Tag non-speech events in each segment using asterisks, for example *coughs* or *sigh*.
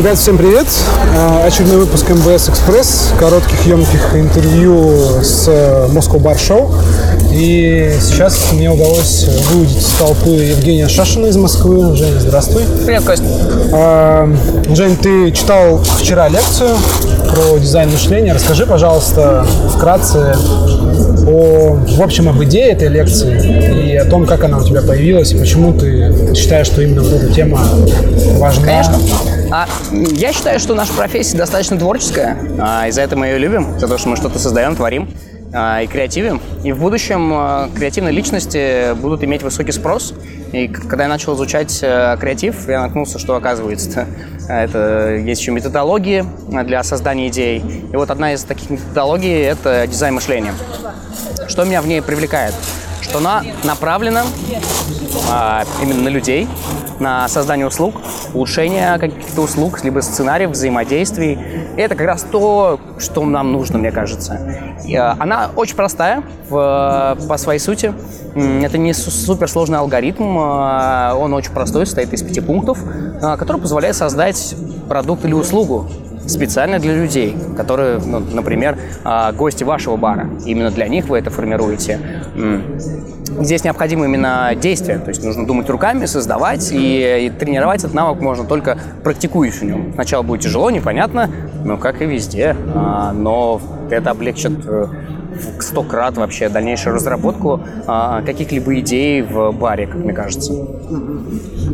Ребят, всем привет! А, очередной выпуск МБС Экспресс, коротких, емких интервью с Moscow Bar Show. И сейчас мне удалось выудить из толпы Евгения Шашина из Москвы. Женя, здравствуй. Привет, Кость. А, Жень, ты читал вчера лекцию про дизайн мышления. Расскажи, пожалуйста, вкратце о, в общем, об идее этой лекции и о том, как она у тебя появилась, и почему ты считаешь, что именно вот эта тема важна. Конечно. А, я считаю, что наша профессия достаточно творческая, а, и за это мы ее любим, за то, что мы что-то создаем, творим а, и креативим. И в будущем а, креативные личности будут иметь высокий спрос. И когда я начал изучать а, креатив, я наткнулся, что оказывается это есть еще методологии для создания идей. И вот одна из таких методологий – это дизайн мышления. Что меня в ней привлекает? Что она направлена а, именно на людей, на создание услуг, улучшение каких-то услуг, либо сценариев, взаимодействий. Это как раз то, что нам нужно, мне кажется. А, она очень простая в, по своей сути. Это не суперсложный алгоритм, а, он очень простой, состоит из пяти пунктов, а, который позволяет создать продукт или услугу специально для людей, которые, ну, например, а, гости вашего бара. Именно для них вы это формируете. Здесь необходимо именно действие, то есть нужно думать руками, создавать, и, и тренировать этот навык можно только практикуясь в нем. Сначала будет тяжело, непонятно, ну, как и везде, а, но это облегчит э, в сто крат вообще дальнейшую разработку а, каких-либо идей в баре, как мне кажется.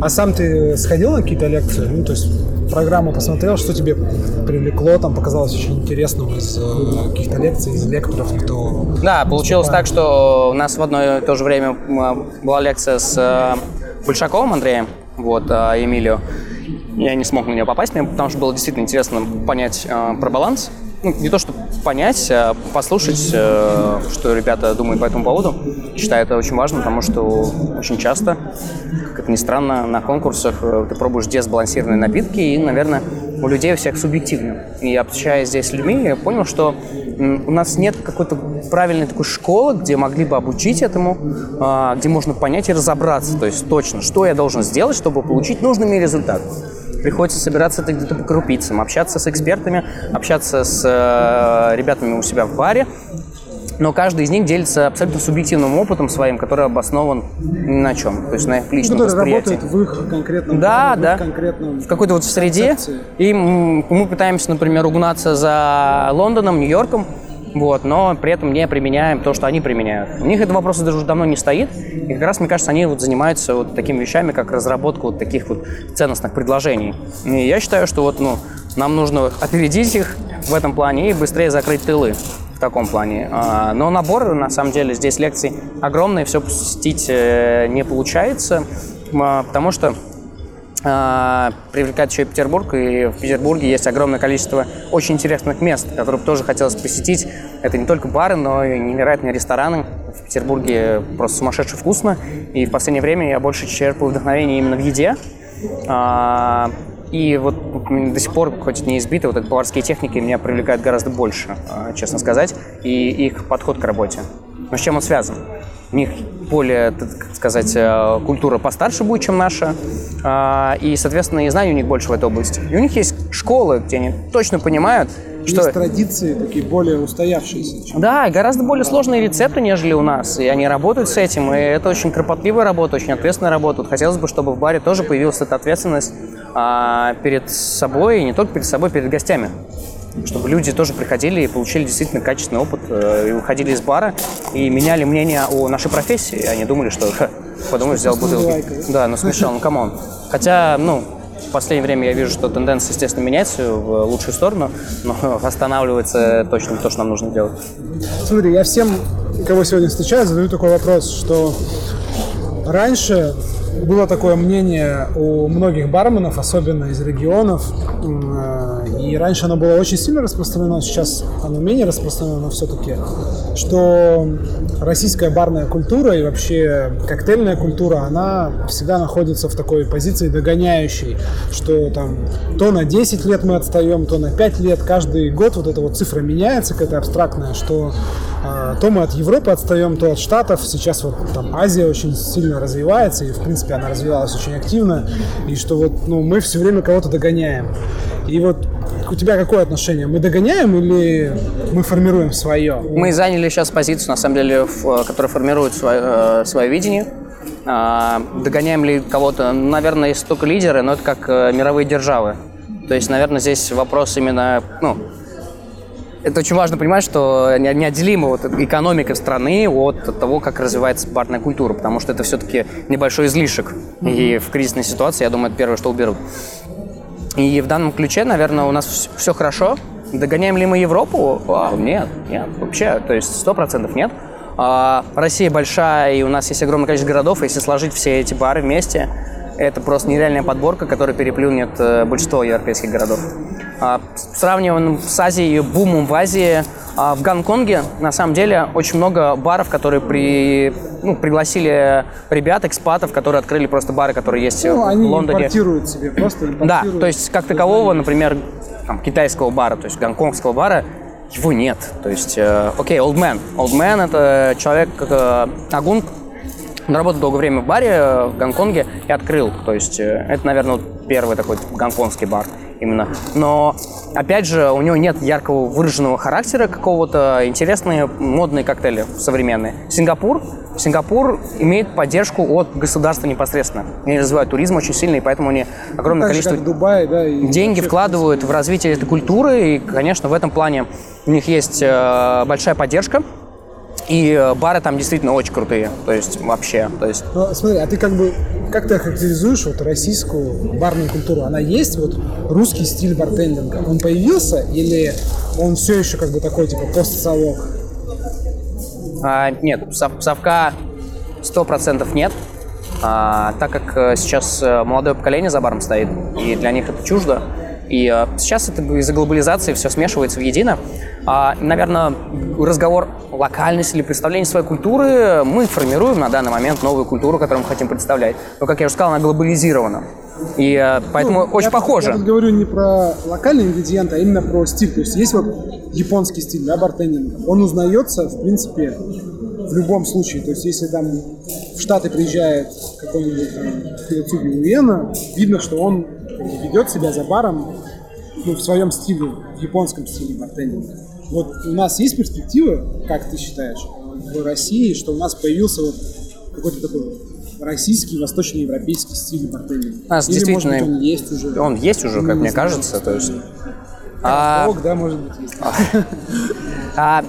А сам ты сходил на какие-то лекции? Ну, то есть программу посмотрел, что тебе привлекло, там показалось очень интересным из э, каких-то лекций, из лекторов, кто... Да, получилось так, что у нас в одно и то же время была лекция с э, Большаковым Андреем, вот, э, Эмилио. Я не смог на нее попасть, мне, потому что было действительно интересно понять э, про баланс ну, не то, чтобы понять, а послушать, э, что ребята думают по этому поводу. Считаю это очень важно, потому что очень часто, как это ни странно, на конкурсах э, ты пробуешь десбалансированные напитки, и, наверное, у людей у всех субъективно. И общаясь здесь с людьми, я понял, что у нас нет какой-то правильной такой школы, где могли бы обучить этому, а, где можно понять и разобраться, то есть точно, что я должен сделать, чтобы получить нужный мне результат приходится собираться где-то по крупицам, общаться с экспертами, общаться с э, ребятами у себя в баре, но каждый из них делится абсолютно субъективным опытом своим, который обоснован ни на чем, то есть на их личном который восприятии. работает в их конкретном да, да. в конкретном в какой-то вот в среде. Концепции. И мы пытаемся, например, угнаться за Лондоном, Нью-Йорком, вот, но при этом не применяем то, что они применяют. У них этот вопрос даже уже давно не стоит, и как раз, мне кажется, они вот занимаются вот такими вещами, как разработка вот таких вот ценностных предложений. И я считаю, что вот, ну, нам нужно опередить их в этом плане и быстрее закрыть тылы в таком плане. А, но набор, на самом деле, здесь лекций огромный, все посетить э, не получается, а, потому что привлекает еще и Петербург, и в Петербурге есть огромное количество очень интересных мест, которые тоже хотелось посетить. Это не только бары, но и невероятные рестораны. В Петербурге просто сумасшедше вкусно, и в последнее время я больше черпаю вдохновение именно в еде. А, и вот до сих пор, хоть не избиты, вот эти поварские техники меня привлекают гораздо больше, а, честно сказать, и их подход к работе. Но с чем он связан? У них более, так сказать, э, культура постарше будет, чем наша, а, и, соответственно, и знаний у них больше в этой области. И у них есть школы, где они точно понимают, что... Есть традиции такие более устоявшиеся. Чем... Да, гораздо более сложные рецепты, нежели у нас. И они работают с этим, и это очень кропотливая работа, очень ответственная работа. Вот хотелось бы, чтобы в баре тоже появилась эта ответственность а, перед собой, и не только перед собой, перед гостями чтобы люди тоже приходили и получили действительно качественный опыт, э, и уходили из бара и меняли мнение о нашей профессии. Они думали, что подумаешь, взял бутылку. Да, ну смешал, ну come on. Хотя, ну, в последнее время я вижу, что тенденция, естественно, меняется в лучшую сторону, но *laughs* останавливается точно то, что нам нужно делать. Смотри, я всем, кого сегодня встречаю, задаю такой вопрос, что раньше было такое мнение у многих барменов, особенно из регионов, э, и раньше оно было очень сильно распространено, сейчас оно менее распространено, но все-таки, что российская барная культура и вообще коктейльная культура, она всегда находится в такой позиции догоняющей, что там то на 10 лет мы отстаем, то на 5 лет, каждый год вот эта вот цифра меняется, какая-то абстрактная, что а, то мы от Европы отстаем, то от Штатов. Сейчас вот там Азия очень сильно развивается, и в принципе она развивалась очень активно, и что вот ну, мы все время кого-то догоняем. И вот у тебя какое отношение? Мы догоняем или мы формируем свое? Мы заняли сейчас позицию, на самом деле, в, которая формирует свое, э, свое видение. А, догоняем ли кого-то? Наверное, есть только лидеры, но это как э, мировые державы. То есть, наверное, здесь вопрос именно, ну, это очень важно понимать, что неотделима вот экономика страны от того, как развивается барная культура, потому что это все-таки небольшой излишек. Mm-hmm. И в кризисной ситуации, я думаю, это первое, что уберут. И в данном ключе, наверное, у нас все хорошо. Догоняем ли мы Европу? Вау, нет, нет, вообще, то есть сто процентов нет. А, Россия большая, и у нас есть огромное количество городов, если сложить все эти бары вместе, это просто нереальная подборка, которая переплюнет э, большинство европейских городов. А, сравниваем с Азией, бумом в Азии, а в Гонконге на самом деле очень много баров, которые при, ну, пригласили ребят, экспатов, которые открыли просто бары, которые есть ну, в они Лондоне. импортируют себе, просто импортируют. Да, то есть как такового, например, там, китайского бара, то есть гонконгского бара, его нет. То есть, э, окей, Old Man. Old Man – это человек, как э, Агун, он работал долгое время в баре э, в Гонконге и открыл. То есть э, это, наверное, первый такой гонконгский бар именно. Но, опять же, у него нет яркого выраженного характера какого-то, интересные модные коктейли современные. Сингапур, Сингапур имеет поддержку от государства непосредственно. Они развивают туризм очень сильно, и поэтому они огромное ну, количество Дубай, да, и деньги вкладывают в развитие этой культуры, и, конечно, в этом плане у них есть э, большая поддержка. И э, бары там действительно очень крутые, то есть вообще, то есть. Ну, смотри, а ты как бы как ты характеризуешь вот российскую барную культуру? Она есть вот русский стиль бартендинга? Он появился или он все еще как бы такой типа постсовок? А, нет, совка сто процентов нет. А, так как э, сейчас э, молодое поколение за баром стоит, и для них это чуждо, и э, сейчас это из-за глобализации все смешивается в едино. А, наверное, разговор локальности или представление своей культуры мы формируем на данный момент новую культуру, которую мы хотим представлять. Но, как я уже сказал, она глобализирована. И э, поэтому ну, очень я похоже. Я тут говорю не про локальные ингредиенты, а именно про стиль. То есть есть вот японский стиль, да, бартендинга. Он узнается, в принципе, в любом случае. То есть если там в Штаты приезжает какой-нибудь там Уена, видно, что он ведет себя за баром ну, в своем стиле, в японском стиле бартендинга. Вот у нас есть перспективы, как ты считаешь, в России, что у нас появился вот какой-то такой российский, восточноевропейский стиль бартендинга? У нас Или, действительно может быть, он есть уже? Он есть уже, как мне кажется, то есть... А, да, может быть, есть. *laughs* А, ну,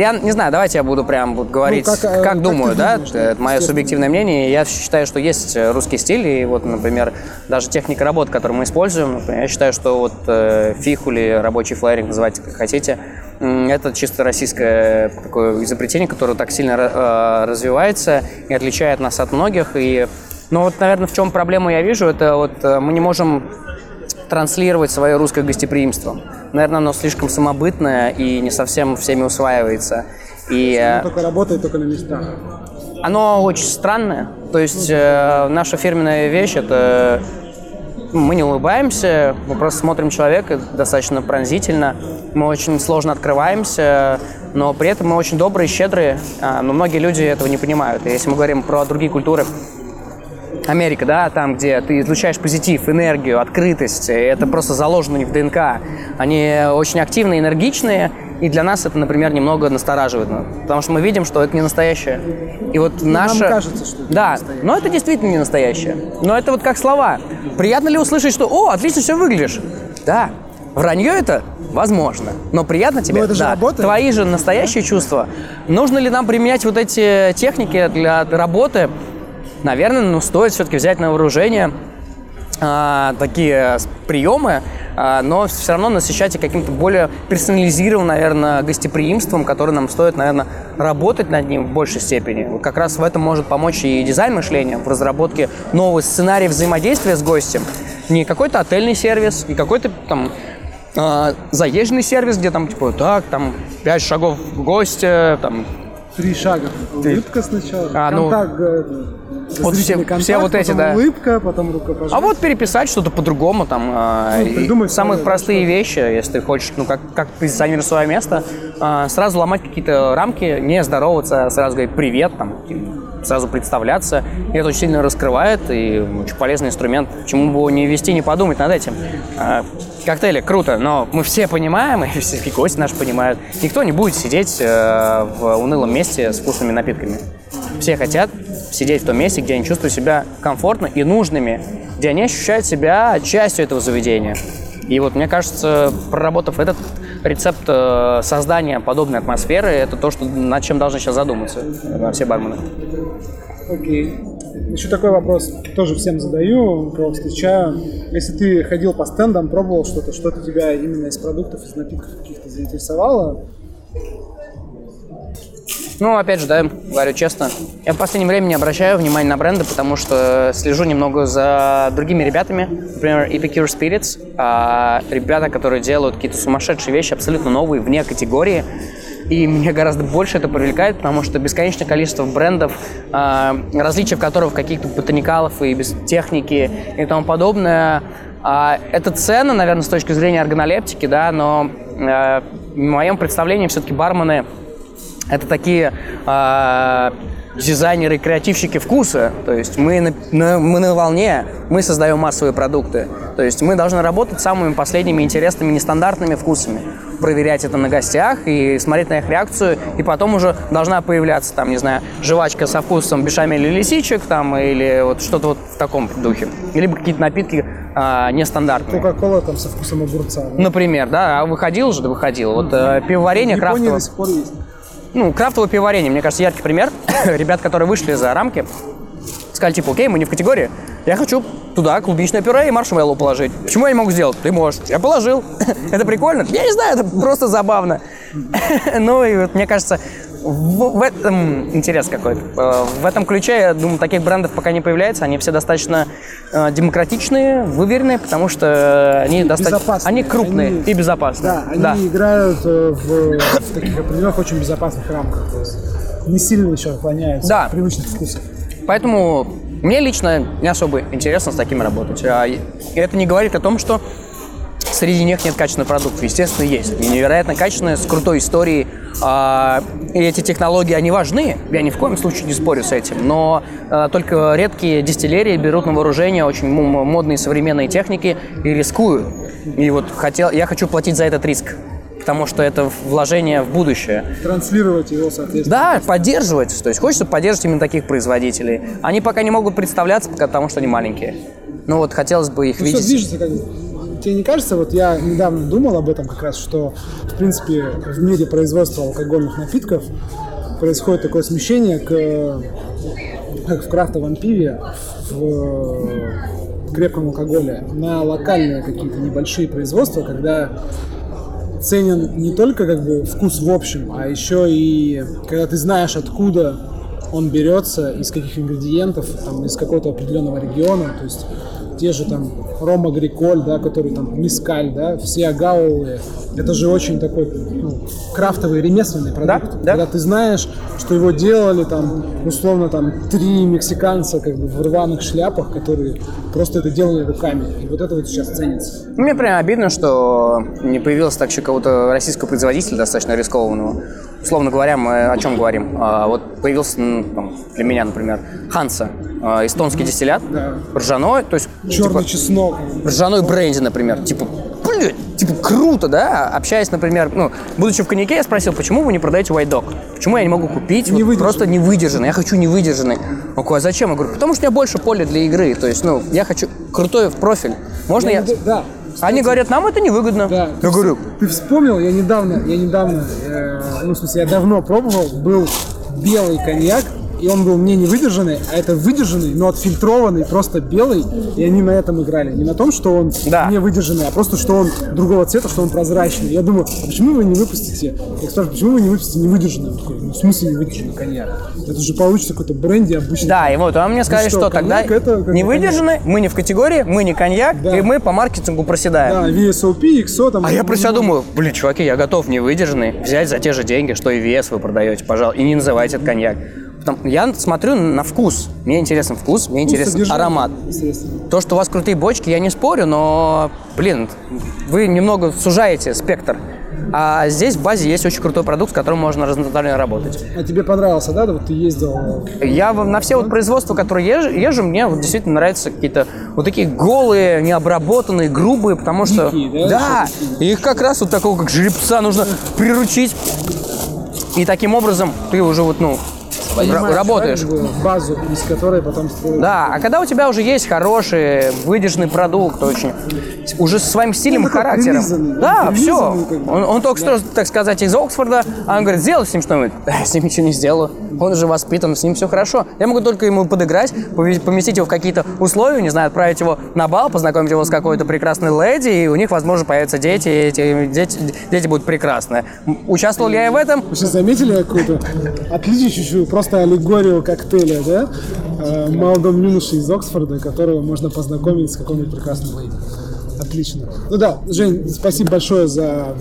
я не знаю, давайте я буду прям вот говорить, ну, как, как, как думаю, да, думаешь, это мое субъективное мнение. Я считаю, что есть э, русский стиль, и вот, например, даже техника работы, которую мы используем, я считаю, что вот э, фих или рабочий флайеринг, называйте как хотите, это чисто российское такое изобретение, которое так сильно э, развивается и отличает нас от многих. И, ну вот, наверное, в чем проблему я вижу, это вот э, мы не можем транслировать свое русское гостеприимство. Наверное, оно слишком самобытное и не совсем всеми усваивается. И, оно только работает только на местах. Оно очень странное. То есть э, наша фирменная вещь это мы не улыбаемся, мы просто смотрим человека достаточно пронзительно, мы очень сложно открываемся, но при этом мы очень добрые, щедрые, а, но многие люди этого не понимают. И если мы говорим про другие культуры, Америка, да, там, где ты излучаешь позитив, энергию, открытость, это просто заложено не в ДНК. Они очень активные, энергичные, и для нас это, например, немного настораживает, потому что мы видим, что это не настоящее. И вот ну, наша... Нам кажется, что это Да, настоящее. но это действительно не настоящее. Но это вот как слова. Приятно ли услышать, что «О, отлично все выглядишь»? Да. Вранье это? Возможно. Но приятно тебе? Но это же да. работает. Твои же настоящие чувства. Нужно ли нам применять вот эти техники для работы? Наверное, ну, стоит все-таки взять на вооружение а, такие приемы, а, но все равно насыщать каким-то более персонализированным, наверное, гостеприимством, которое нам стоит, наверное, работать над ним в большей степени. Как раз в этом может помочь и дизайн мышления в разработке нового сценария взаимодействия с гостем. Не какой-то отельный сервис, не какой-то там э, заезженный сервис, где там типа так, там пять шагов в гости, там три шага. Улыбка сначала, А, ну, контакт, э, вот все- зрительный все вот эти, да. улыбка, потом рукопожатие. А вот переписать что-то по-другому, там, а, Ну, придумать самые свое, простые вещи, если ты хочешь, ну, как, как позиционировать свое место, а, сразу ломать какие-то рамки, не здороваться, сразу говорить привет, там, сразу представляться. И это очень сильно раскрывает, и очень полезный инструмент. Почему бы его не вести, не подумать над этим. Коктейли круто, но мы все понимаем, *laughs* и все и гости наши понимают, никто не будет сидеть э, в унылом месте с вкусными напитками. Все хотят сидеть в том месте, где они чувствуют себя комфортно и нужными, где они ощущают себя частью этого заведения. И вот мне кажется, проработав этот рецепт э, создания подобной атмосферы, это то, что, над чем должны сейчас задуматься э, все бармены. Окей. Еще такой вопрос тоже всем задаю, кого встречаю. Если ты ходил по стендам, пробовал что-то, что-то тебя именно из продуктов, из напитков каких-то заинтересовало, Ну, опять же, да, говорю честно, я в последнее время не обращаю внимания на бренды, потому что слежу немного за другими ребятами, например, Epicure Spirits, а, ребята, которые делают какие-то сумасшедшие вещи, абсолютно новые, вне категории, и мне гораздо больше это привлекает, потому что бесконечное количество брендов, а, различия в которых каких-то ботаникалов и без техники и тому подобное, а, это ценно, наверное, с точки зрения органолептики, да, но э, в моем представлении все-таки бармены это такие а, дизайнеры, креативщики вкуса. То есть мы на, на- мы на волне, мы создаем массовые продукты. То есть мы должны работать с самыми последними интересными, нестандартными вкусами. Проверять это на гостях и смотреть на их реакцию. И потом уже должна появляться, там, не знаю, жвачка со вкусом бешамель или лисичек, там, или вот что-то вот в таком духе. Либо какие-то напитки а, нестандартные. Кока-кола там со вкусом огурца. да? Например, да, а выходил же, да выходил. Вот э, пивоварение В Японии крафтовое. до сих пор есть. Ну, крафтовое пивоварение, мне кажется, яркий пример. *coughs* Ребят, которые вышли за рамки, сказали, типа, окей, мы не в категории, я хочу туда клубничное пюре и маршмеллоу положить. Почему я не могу сделать? Ты можешь. Я положил. *laughs* Это прикольно? Я не знаю, это просто забавно. *laughs* Ну, и вот мне кажется, в, в этом интерес какой-то. Э, В этом ключе, я думаю, таких брендов пока не появляется. Они все достаточно э, демократичные, выверенные, потому что они достаточно... безопасные. Они крупные Они- и безопасные. Да, они играют э, в, в таких определенных очень безопасных рамках. То есть не сильно еще отклоняются Да. от привычных вкусов. Поэтому мне лично не особо интересно с такими работать. А это не говорит о том, что среди них нет качественных продуктов. Естественно, есть. Они невероятно качественные, с крутой историей. А, и эти технологии, они важны. Я ни в коем случае не спорю с этим. Но а, только редкие дистиллерии берут на вооружение очень модные современные техники и рискуют. И вот хотел, я хочу платить за этот риск. Потому что это вложение в будущее. Транслировать его, соответственно. Да, поддерживать. То есть хочется поддерживать именно таких производителей. Они пока не могут представляться, потому что они маленькие. Ну вот хотелось бы их Ну, все видеть. движется как бы. Тебе не кажется, вот я недавно думал об этом как раз, что, в принципе, в мире производства алкогольных напитков происходит такое смещение к, как в крафтовом пиве, в крепком алкоголе, на локальные какие-то небольшие производства, когда ценен не только как бы вкус в общем, а еще и когда ты знаешь, откуда он берется, из каких ингредиентов, там, из какого-то определенного региона, то есть те же там Рома Гриколь, да, который там Мискаль, да, все агавовые, это же очень такой ну, крафтовый ремесленный продукт. да. Когда ты знаешь, что его делали там, условно, там, три мексиканца как бы в рваных шляпах, которые просто это делали руками. И вот это вот сейчас ценится. Ну, Мне прям обидно, что не появилось так еще кого-то российского производителя достаточно рискованного. Условно говоря, мы о чем говорим? А, вот появился м, там, для меня, например, Ханса, а, эстонский дистиллят, Да. ржаной, то есть Черный типа, чеснок. ржаной бренди, например. Типа, блядь, типа круто, да? Общаясь, например, ну, будучи в коньяке, я спросил, почему вы не продаете White Dog? Почему я не могу купить вот Невыдержанный. просто невыдержанный? Я хочу невыдержанный. Он такой, а зачем? Я говорю, потому что у меня больше поля для игры. То есть, ну, я хочу крутой профиль. Можно я... Я не- Да. Они говорят, нам это невыгодно. Да. Я говорю, Ты вспомнил, я недавно, я недавно, э, ну, в смысле, я давно пробовал, был белый коньяк и он был не невыдержанный, а это выдержанный, но отфильтрованный, просто белый, и они на этом играли. Не на том, что он Да. не выдержанный, а просто, что он другого цвета, что он прозрачный. Я думаю, а почему вы не выпустите, я спрашиваю, почему вы не выпустите невыдержанный? Такой, ну, в смысле невыдержанный коньяк? Это же получится какой-то бренди обычный. Да, и вот, а мне сказали, что, что, тогда это как бы не выдержаны, мы не в категории, мы не коньяк, Да. и мы по маркетингу проседаем. Да, VSOP, XO, там... А я про себя думаю, блин, чуваки, я готов не выдержанный взять за те же деньги, что и вес вы продаете, пожалуйста, и не называйте это коньяк. Я смотрю на вкус. Мне интересен вкус, мне интересен содержание, аромат. естественно. То, что у вас крутые бочки, я не спорю, но, блин, вы немного сужаете спектр. А здесь в базе есть очень крутой продукт, с которым можно разнонационально работать. А тебе понравился, да? Вот ты ездил... Я на все вот производства, которые езжу, езжу, мне вот действительно нравятся какие-то вот такие голые, необработанные, грубые, потому что... Дикие, да? Да, их как раз вот такого, как жеребца, нужно приручить. И таким образом ты уже вот, ну, Понимаешь, работаешь. да, базу, из которой потом строишь. Да, а когда у тебя уже есть хороший, выдержанный продукт, очень, уже со своим стилем Ну, и характером. прилизанный, Да, все. прилизанный как бы. Он, он только что, так сказать, из Оксфорда, а он говорит, сделай с ним что-нибудь. *laughs* Да, с ним ничего не сделаю. Он уже воспитан, с ним все хорошо. Я могу только ему подыграть, поместить его в какие-то условия, не знаю, отправить его на бал, познакомить его с какой-то прекрасной леди, и у них, возможно, появятся дети, и эти дети, дети будут прекрасные. Участвовал я и в этом? Вы сейчас заметили какую-то отличающую просто аллегорию коктейля, да? Э, Молодом юноше из Оксфорда, которого можно познакомить с какой-нибудь прекрасной леди. Отлично. Ну да, Жень, спасибо большое за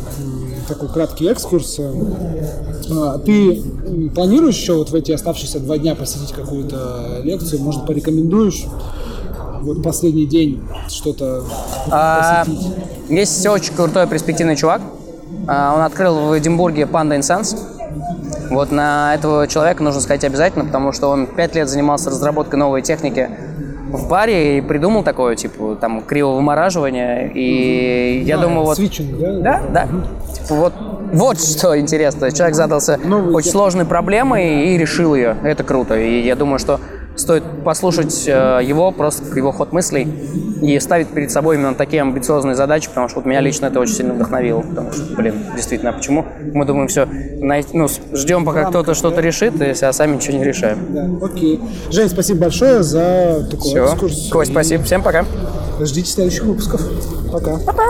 такой краткий экскурс. А, Ты планируешь еще вот в эти оставшиеся два дня посетить какую-то лекцию? Может, порекомендуешь? Вот последний день что-то А, посетить? Есть очень крутой перспективный чувак. А, Он открыл в Эдинбурге Panda Incense. Вот на этого человека нужно сказать обязательно, потому что он пять лет занимался разработкой новой техники в баре и придумал такое, типа, там, кривовымораживание. И я А, думаю, вот... свитчинг, да? Да, да. Типа, вот, вот что интересно. Человек задался Новые очень техники. сложной проблемой и решил ее. Это круто. И я думаю, что стоит послушать э, его, просто его ход мыслей и ставить перед собой именно такие амбициозные задачи, потому что вот меня лично это очень сильно вдохновило. Потому что, блин, действительно, а почему? Мы думаем, все, ну, ждем, пока кто-то что-то решит, и а сами ничего не решаем. Да, окей. Жень, спасибо большое за такой Все. экскурс. Кость, спасибо. Всем пока. Ждите следующих выпусков. Пока. Пока.